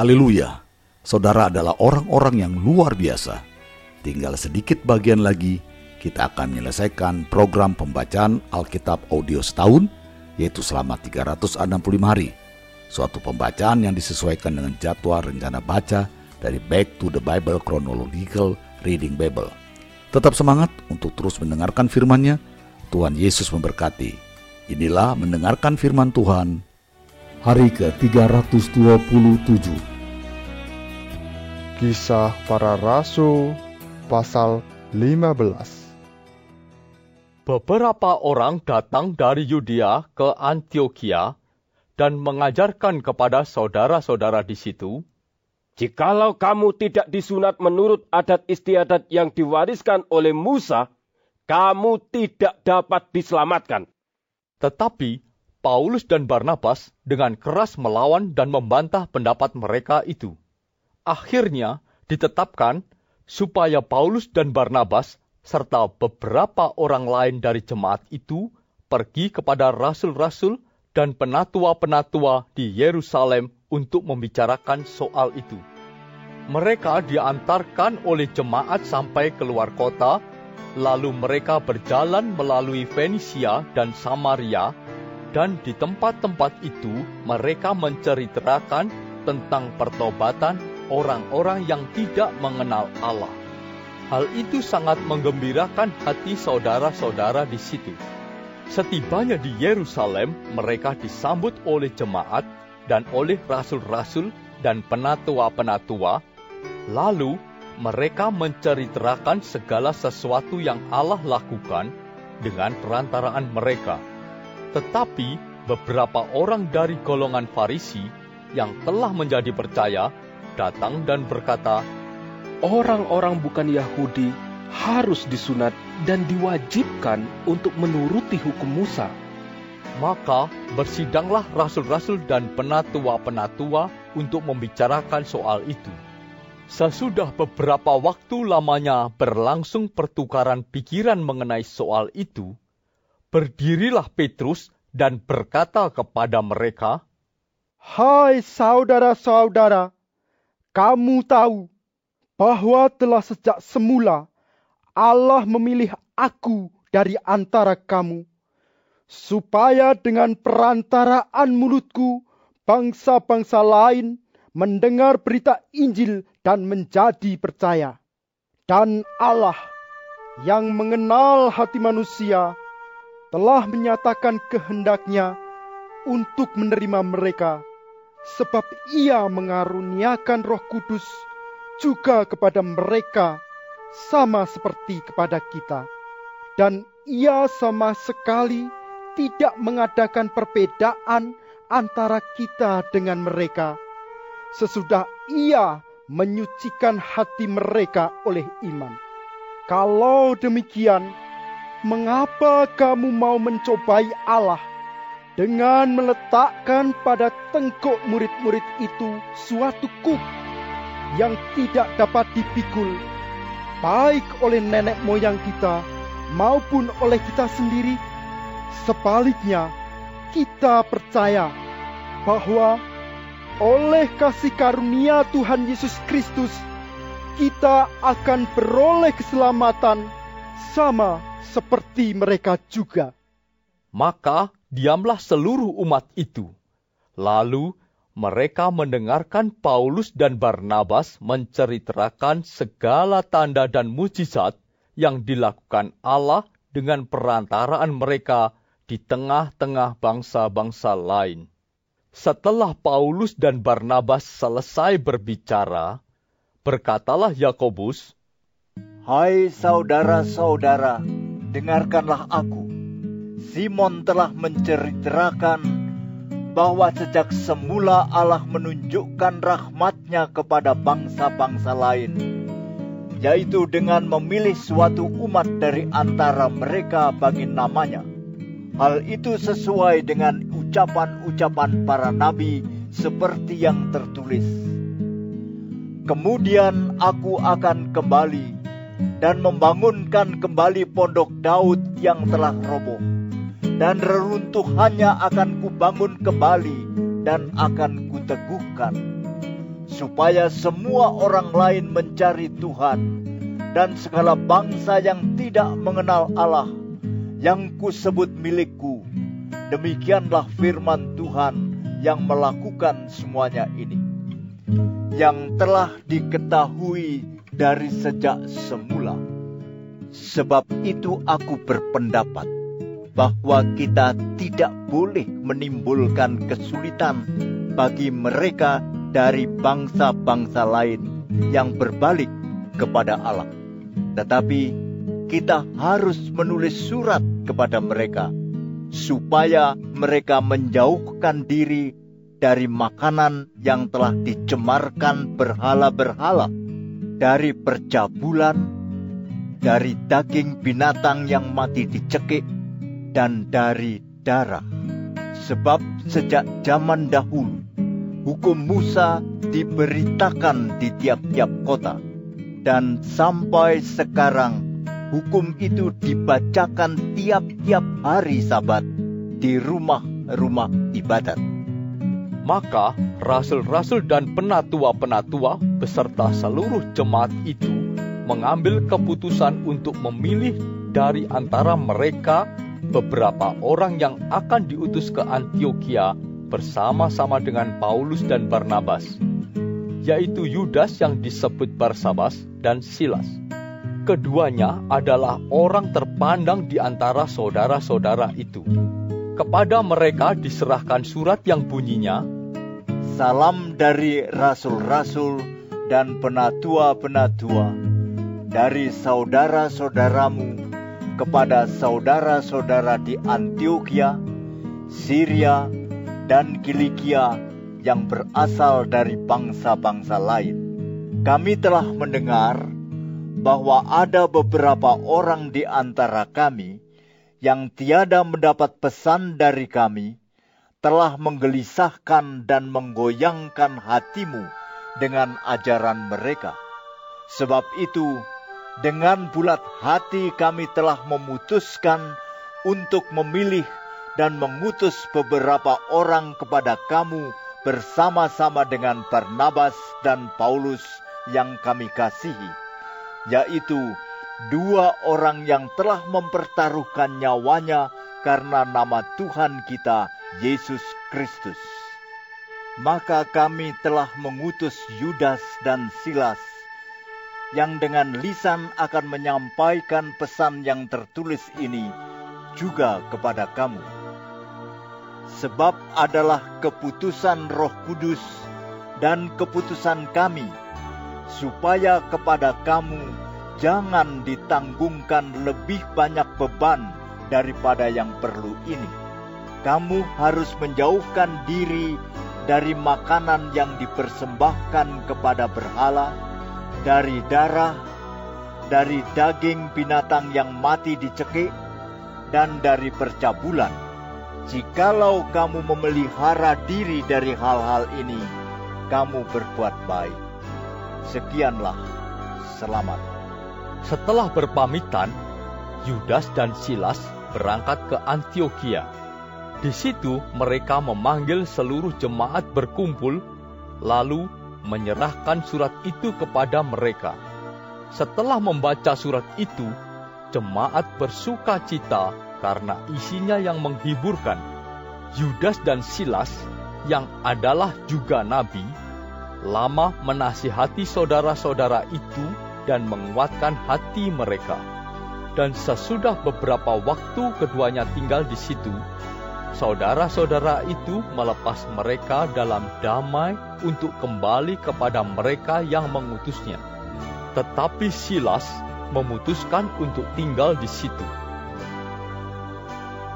Haleluya, saudara adalah orang-orang yang luar biasa. Tinggal sedikit bagian lagi, kita akan menyelesaikan program pembacaan Alkitab audio setahun, yaitu selama 365 hari. Suatu pembacaan yang disesuaikan dengan jadwal rencana baca dari Back to the Bible Chronological Reading Bible. Tetap semangat untuk terus mendengarkan firman-Nya. Tuhan Yesus memberkati. Inilah mendengarkan firman Tuhan. Hari ke-327 Kisah para Rasul pasal 15 Beberapa orang datang dari Yudea ke Antioquia dan mengajarkan kepada saudara-saudara di situ, Jikalau kamu tidak disunat menurut adat istiadat yang diwariskan oleh Musa, kamu tidak dapat diselamatkan. Tetapi Paulus dan Barnabas dengan keras melawan dan membantah pendapat mereka itu. Akhirnya ditetapkan supaya Paulus dan Barnabas serta beberapa orang lain dari jemaat itu pergi kepada rasul-rasul dan penatua-penatua di Yerusalem untuk membicarakan soal itu. Mereka diantarkan oleh jemaat sampai keluar kota, lalu mereka berjalan melalui Fenisia dan Samaria, dan di tempat-tempat itu mereka menceritakan tentang pertobatan orang-orang yang tidak mengenal Allah. Hal itu sangat menggembirakan hati saudara-saudara di situ. Setibanya di Yerusalem, mereka disambut oleh jemaat dan oleh rasul-rasul dan penatua-penatua. Lalu mereka menceritakan segala sesuatu yang Allah lakukan dengan perantaraan mereka. Tetapi beberapa orang dari golongan Farisi yang telah menjadi percaya datang dan berkata, Orang-orang bukan Yahudi harus disunat dan diwajibkan untuk menuruti hukum Musa. Maka bersidanglah rasul-rasul dan penatua-penatua untuk membicarakan soal itu. Sesudah beberapa waktu lamanya berlangsung pertukaran pikiran mengenai soal itu, berdirilah Petrus dan berkata kepada mereka, Hai saudara-saudara, kamu tahu bahwa telah sejak semula Allah memilih aku dari antara kamu, supaya dengan perantaraan mulutku bangsa-bangsa lain mendengar berita Injil dan menjadi percaya. Dan Allah yang mengenal hati manusia telah menyatakan kehendaknya untuk menerima mereka, sebab ia mengaruniakan roh kudus juga kepada mereka sama seperti kepada kita. Dan ia sama sekali tidak mengadakan perbedaan antara kita dengan mereka. Sesudah ia menyucikan hati mereka oleh iman. Kalau demikian, mengapa kamu mau mencobai Allah dengan meletakkan pada tengkuk murid-murid itu suatu kuk yang tidak dapat dipikul, baik oleh nenek moyang kita maupun oleh kita sendiri? Sebaliknya, kita percaya bahwa oleh kasih karunia Tuhan Yesus Kristus, kita akan beroleh keselamatan sama seperti mereka juga. Maka diamlah seluruh umat itu. Lalu mereka mendengarkan Paulus dan Barnabas menceritakan segala tanda dan mujizat yang dilakukan Allah dengan perantaraan mereka di tengah-tengah bangsa-bangsa lain. Setelah Paulus dan Barnabas selesai berbicara, berkatalah Yakobus, Hai saudara-saudara, dengarkanlah aku. Simon telah menceritakan bahwa sejak semula Allah menunjukkan rahmatnya kepada bangsa-bangsa lain, yaitu dengan memilih suatu umat dari antara mereka bagi namanya. Hal itu sesuai dengan ucapan-ucapan para nabi seperti yang tertulis. Kemudian aku akan kembali dan membangunkan kembali pondok Daud yang telah roboh. Dan reruntuhannya akan kubangun kembali dan akan kuteguhkan. supaya semua orang lain mencari Tuhan dan segala bangsa yang tidak mengenal Allah yang kusebut milikku. Demikianlah firman Tuhan yang melakukan semuanya ini. Yang telah diketahui dari sejak semula. Sebab itu aku berpendapat bahwa kita tidak boleh menimbulkan kesulitan bagi mereka dari bangsa-bangsa lain yang berbalik kepada Allah. Tetapi kita harus menulis surat kepada mereka supaya mereka menjauhkan diri dari makanan yang telah dicemarkan berhala-berhala, dari percabulan, dari daging binatang yang mati dicekik, dan dari darah. Sebab sejak zaman dahulu, hukum Musa diberitakan di tiap-tiap kota, dan sampai sekarang hukum itu dibacakan tiap-tiap hari Sabat di rumah-rumah ibadat. Maka rasul-rasul dan penatua-penatua beserta seluruh jemaat itu mengambil keputusan untuk memilih dari antara mereka beberapa orang yang akan diutus ke Antioquia bersama-sama dengan Paulus dan Barnabas, yaitu Yudas yang disebut Barsabas dan Silas. Keduanya adalah orang terpandang di antara saudara-saudara itu. Kepada mereka diserahkan surat yang bunyinya, Salam dari rasul-rasul dan penatua-penatua, dari saudara-saudaramu kepada saudara-saudara di Antioquia, Syria, dan Kilikia yang berasal dari bangsa-bangsa lain. Kami telah mendengar bahwa ada beberapa orang di antara kami yang tiada mendapat pesan dari kami, telah menggelisahkan dan menggoyangkan hatimu dengan ajaran mereka. Sebab itu, dengan bulat hati kami telah memutuskan untuk memilih dan mengutus beberapa orang kepada kamu bersama-sama dengan Barnabas dan Paulus yang kami kasihi, yaitu dua orang yang telah mempertaruhkan nyawanya karena nama Tuhan kita, Yesus Kristus. Maka kami telah mengutus Yudas dan Silas, yang dengan lisan akan menyampaikan pesan yang tertulis ini juga kepada kamu. Sebab adalah keputusan Roh Kudus dan keputusan kami, supaya kepada kamu jangan ditanggungkan lebih banyak beban daripada yang perlu ini. Kamu harus menjauhkan diri dari makanan yang dipersembahkan kepada berhala, dari darah, dari daging binatang yang mati dicekik, dan dari percabulan. Jikalau kamu memelihara diri dari hal-hal ini, kamu berbuat baik. Sekianlah, selamat. Setelah berpamitan, Yudas dan Silas berangkat ke Antioquia. Di situ mereka memanggil seluruh jemaat berkumpul, lalu menyerahkan surat itu kepada mereka. Setelah membaca surat itu, jemaat bersuka cita karena isinya yang menghiburkan. Yudas dan Silas, yang adalah juga nabi, lama menasihati saudara-saudara itu dan menguatkan hati mereka. Dan sesudah beberapa waktu keduanya tinggal di situ, saudara-saudara itu melepas mereka dalam damai untuk kembali kepada mereka yang mengutusnya. Tetapi Silas memutuskan untuk tinggal di situ.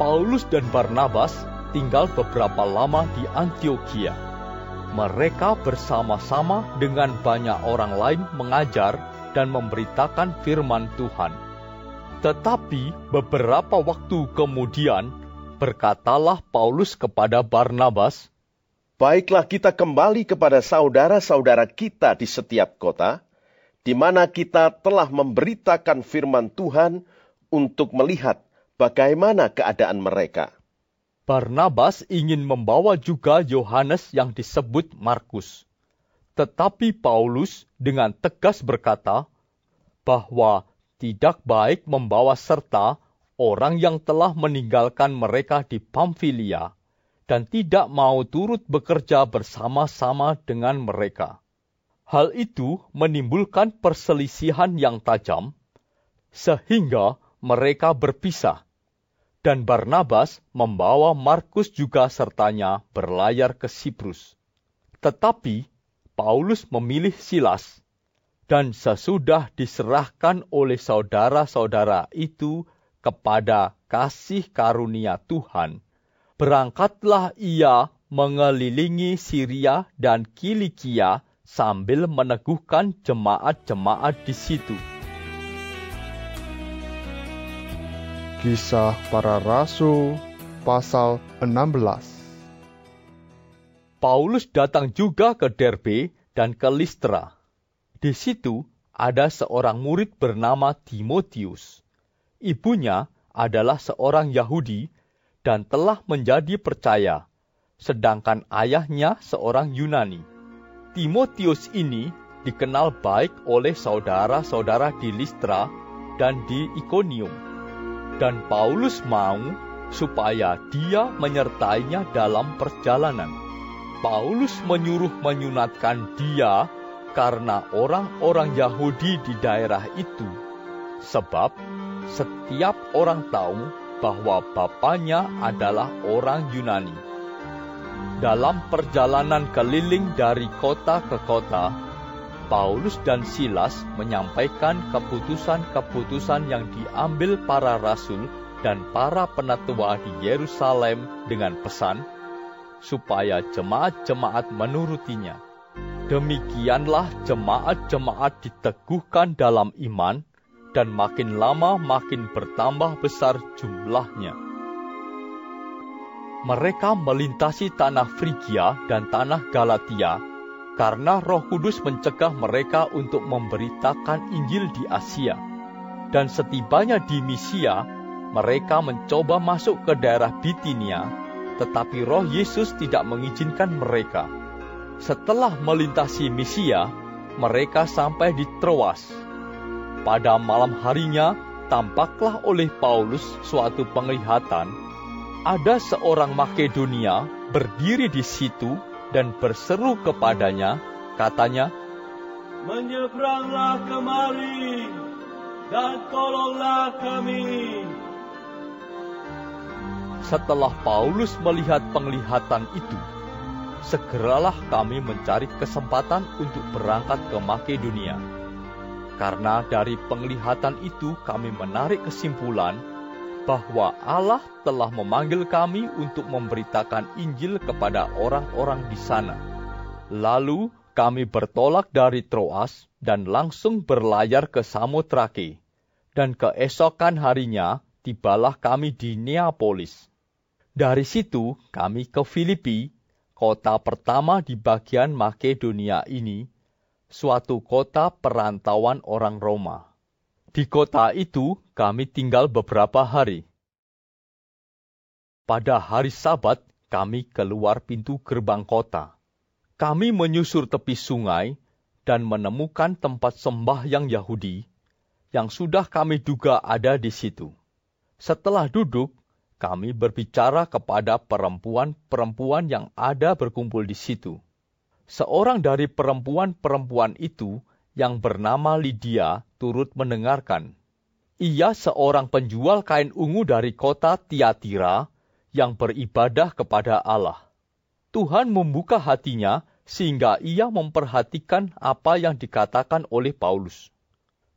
Paulus dan Barnabas tinggal beberapa lama di Antioquia. Mereka bersama-sama dengan banyak orang lain mengajar dan memberitakan firman Tuhan. Tetapi beberapa waktu kemudian berkatalah Paulus kepada Barnabas, Baiklah kita kembali kepada saudara-saudara kita di setiap kota, di mana kita telah memberitakan firman Tuhan untuk melihat bagaimana keadaan mereka. Barnabas ingin membawa juga Yohanes yang disebut Markus. Tetapi Paulus dengan tegas berkata bahwa tidak baik membawa serta orang yang telah meninggalkan mereka di Pamfilia dan tidak mau turut bekerja bersama-sama dengan mereka. Hal itu menimbulkan perselisihan yang tajam, sehingga mereka berpisah, dan Barnabas membawa Markus juga sertanya berlayar ke Siprus. Tetapi Paulus memilih Silas, dan sesudah diserahkan oleh saudara-saudara itu kepada kasih karunia Tuhan, berangkatlah ia mengelilingi Syria dan Kilikia sambil meneguhkan jemaat-jemaat di situ. Kisah para Rasul pasal 16 Paulus datang juga ke Derbe dan ke Listra. Di situ ada seorang murid bernama Timotius. Ibunya adalah seorang Yahudi dan telah menjadi percaya, sedangkan ayahnya seorang Yunani. Timotius ini dikenal baik oleh saudara-saudara di Listra dan di Ikonium. Dan Paulus mau supaya dia menyertainya dalam perjalanan. Paulus menyuruh menyunatkan dia karena orang-orang Yahudi di daerah itu. Sebab setiap orang tahu bahwa bapaknya adalah orang Yunani dalam perjalanan keliling dari kota ke kota, Paulus dan Silas menyampaikan keputusan-keputusan yang diambil para rasul dan para penatua di Yerusalem dengan pesan supaya jemaat-jemaat menurutinya. Demikianlah jemaat-jemaat diteguhkan dalam iman dan makin lama makin bertambah besar jumlahnya mereka melintasi tanah Frigia dan tanah Galatia karena Roh Kudus mencegah mereka untuk memberitakan Injil di Asia. Dan setibanya di Misia, mereka mencoba masuk ke daerah Bitinia, tetapi Roh Yesus tidak mengizinkan mereka. Setelah melintasi Misia, mereka sampai di Troas. Pada malam harinya, tampaklah oleh Paulus suatu penglihatan ada seorang Makedonia berdiri di situ dan berseru kepadanya, katanya, Menyeberanglah kemari dan tolonglah kami. Setelah Paulus melihat penglihatan itu, segeralah kami mencari kesempatan untuk berangkat ke Makedonia. Karena dari penglihatan itu kami menarik kesimpulan bahwa Allah telah memanggil kami untuk memberitakan Injil kepada orang-orang di sana. Lalu kami bertolak dari Troas dan langsung berlayar ke Samotrake. Dan keesokan harinya tibalah kami di Neapolis. Dari situ kami ke Filipi, kota pertama di bagian Makedonia ini, suatu kota perantauan orang Roma. Di kota itu kami tinggal beberapa hari. Pada hari Sabat, kami keluar pintu gerbang kota. Kami menyusur tepi sungai dan menemukan tempat sembah yang Yahudi yang sudah kami duga ada di situ. Setelah duduk, kami berbicara kepada perempuan-perempuan yang ada berkumpul di situ. Seorang dari perempuan-perempuan itu yang bernama Lydia turut mendengarkan. Ia seorang penjual kain ungu dari kota Tiatira yang beribadah kepada Allah. Tuhan membuka hatinya sehingga ia memperhatikan apa yang dikatakan oleh Paulus.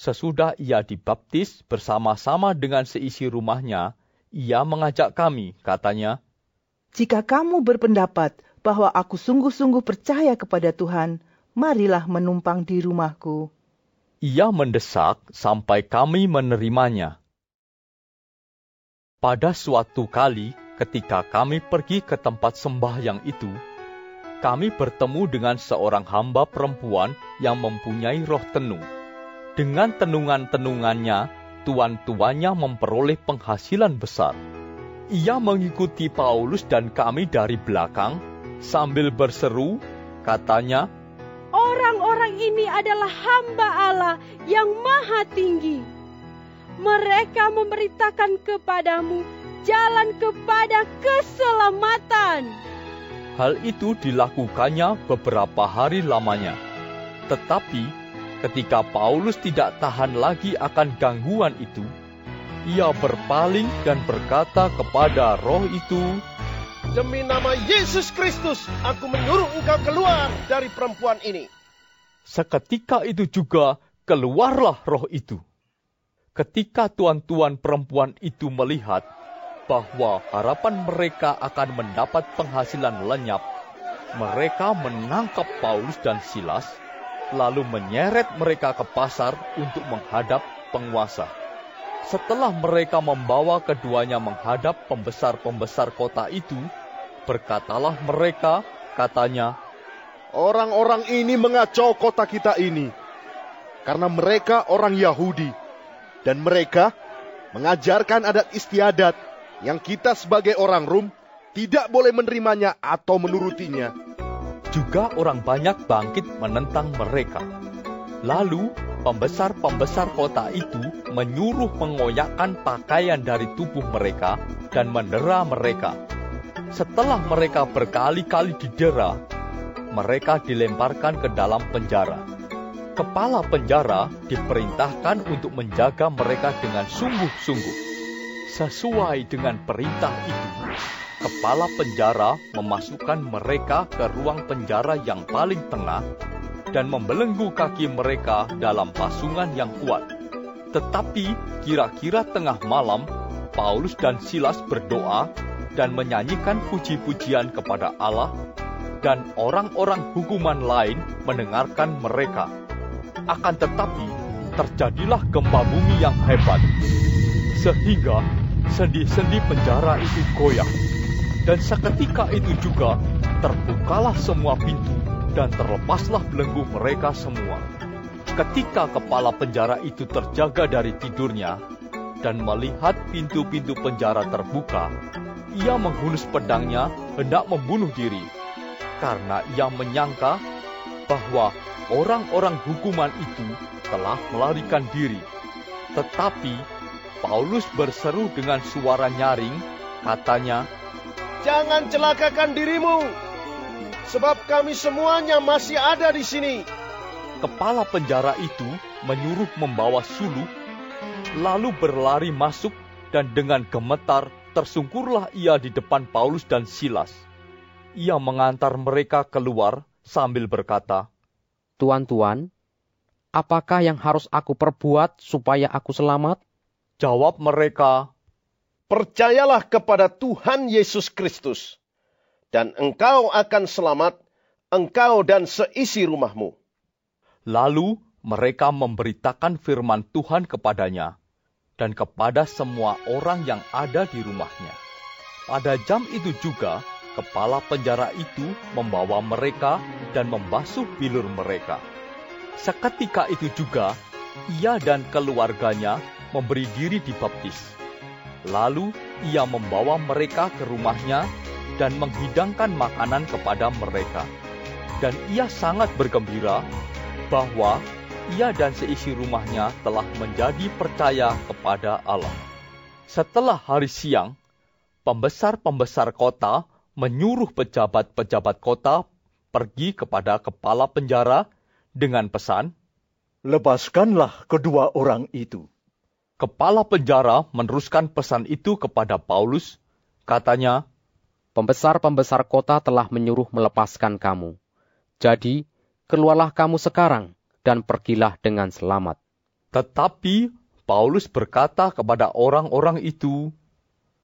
Sesudah ia dibaptis bersama-sama dengan seisi rumahnya, ia mengajak kami, katanya, Jika kamu berpendapat bahwa aku sungguh-sungguh percaya kepada Tuhan, marilah menumpang di rumahku. Ia mendesak sampai kami menerimanya. Pada suatu kali, ketika kami pergi ke tempat sembahyang itu, kami bertemu dengan seorang hamba perempuan yang mempunyai roh tenung. Dengan tenungan-tenungannya, tuan-tuannya memperoleh penghasilan besar. Ia mengikuti Paulus dan kami dari belakang sambil berseru, katanya, orang-orang ini adalah hamba Allah yang maha tinggi. Mereka memberitakan kepadamu jalan kepada keselamatan. Hal itu dilakukannya beberapa hari lamanya. Tetapi ketika Paulus tidak tahan lagi akan gangguan itu, ia berpaling dan berkata kepada roh itu, Demi nama Yesus Kristus, aku menyuruh engkau keluar dari perempuan ini. Seketika itu juga keluarlah roh itu. Ketika tuan-tuan perempuan itu melihat bahwa harapan mereka akan mendapat penghasilan lenyap, mereka menangkap Paulus dan Silas, lalu menyeret mereka ke pasar untuk menghadap penguasa. Setelah mereka membawa keduanya menghadap pembesar-pembesar kota itu, berkatalah mereka, katanya, Orang-orang ini mengacau kota kita ini, karena mereka orang Yahudi, dan mereka mengajarkan adat istiadat yang kita sebagai orang Rum tidak boleh menerimanya atau menurutinya. Juga orang banyak bangkit menentang mereka. Lalu pembesar-pembesar kota itu menyuruh mengoyakkan pakaian dari tubuh mereka dan mendera mereka. Setelah mereka berkali-kali didera, mereka dilemparkan ke dalam penjara. Kepala penjara diperintahkan untuk menjaga mereka dengan sungguh-sungguh. Sesuai dengan perintah itu, kepala penjara memasukkan mereka ke ruang penjara yang paling tengah dan membelenggu kaki mereka dalam pasungan yang kuat. Tetapi kira-kira tengah malam, Paulus dan Silas berdoa dan menyanyikan puji-pujian kepada Allah, dan orang-orang hukuman lain mendengarkan mereka. Akan tetapi, terjadilah gempa bumi yang hebat, sehingga sendi-sendi penjara itu goyah. Dan seketika itu juga terbukalah semua pintu dan terlepaslah belenggu mereka semua. Ketika kepala penjara itu terjaga dari tidurnya dan melihat pintu-pintu penjara terbuka, ia menghunus pedangnya hendak membunuh diri karena ia menyangka bahwa orang-orang hukuman itu telah melarikan diri. Tetapi Paulus berseru dengan suara nyaring, katanya, Jangan celakakan dirimu, sebab kami semuanya masih ada di sini. Kepala penjara itu menyuruh membawa suluh, lalu berlari masuk dan dengan gemetar tersungkurlah ia di depan Paulus dan Silas. Ia mengantar mereka keluar sambil berkata, Tuan-tuan, apakah yang harus aku perbuat supaya aku selamat? Jawab mereka, Percayalah kepada Tuhan Yesus Kristus, dan engkau akan selamat, engkau dan seisi rumahmu. Lalu mereka memberitakan firman Tuhan kepadanya dan kepada semua orang yang ada di rumahnya. Pada jam itu juga, kepala penjara itu membawa mereka dan membasuh bilur mereka. Seketika itu juga, ia dan keluarganya memberi diri dibaptis. Lalu ia membawa mereka ke rumahnya dan menghidangkan makanan kepada mereka. Dan ia sangat bergembira bahwa ia dan seisi rumahnya telah menjadi percaya kepada Allah. Setelah hari siang, pembesar-pembesar kota menyuruh pejabat-pejabat kota pergi kepada kepala penjara dengan pesan, Lepaskanlah kedua orang itu. Kepala penjara meneruskan pesan itu kepada Paulus. Katanya, Pembesar-pembesar kota telah menyuruh melepaskan kamu. Jadi, keluarlah kamu sekarang dan pergilah dengan selamat. Tetapi Paulus berkata kepada orang-orang itu,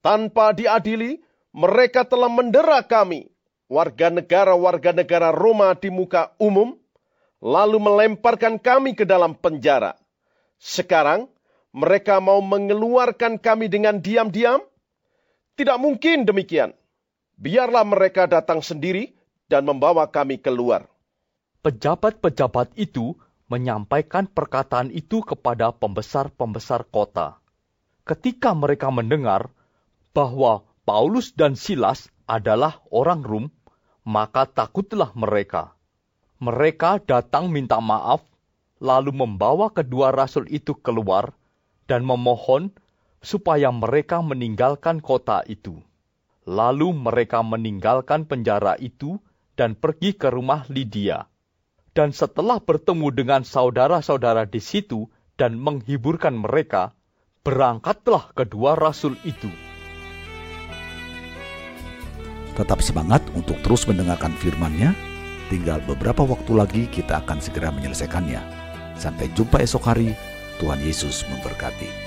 Tanpa diadili, mereka telah mendera kami, warga negara-warga negara Roma di muka umum, lalu melemparkan kami ke dalam penjara. Sekarang, mereka mau mengeluarkan kami dengan diam-diam? Tidak mungkin demikian. Biarlah mereka datang sendiri dan membawa kami keluar. Pejabat-pejabat itu menyampaikan perkataan itu kepada pembesar-pembesar kota. Ketika mereka mendengar bahwa Paulus dan Silas adalah orang Rum, maka takutlah mereka. Mereka datang minta maaf, lalu membawa kedua rasul itu keluar dan memohon supaya mereka meninggalkan kota itu. Lalu mereka meninggalkan penjara itu dan pergi ke rumah Lydia. Dan setelah bertemu dengan saudara-saudara di situ dan menghiburkan mereka, berangkatlah kedua rasul itu. Tetap semangat untuk terus mendengarkan firman-Nya. Tinggal beberapa waktu lagi kita akan segera menyelesaikannya. Sampai jumpa esok hari. Tuhan Yesus memberkati.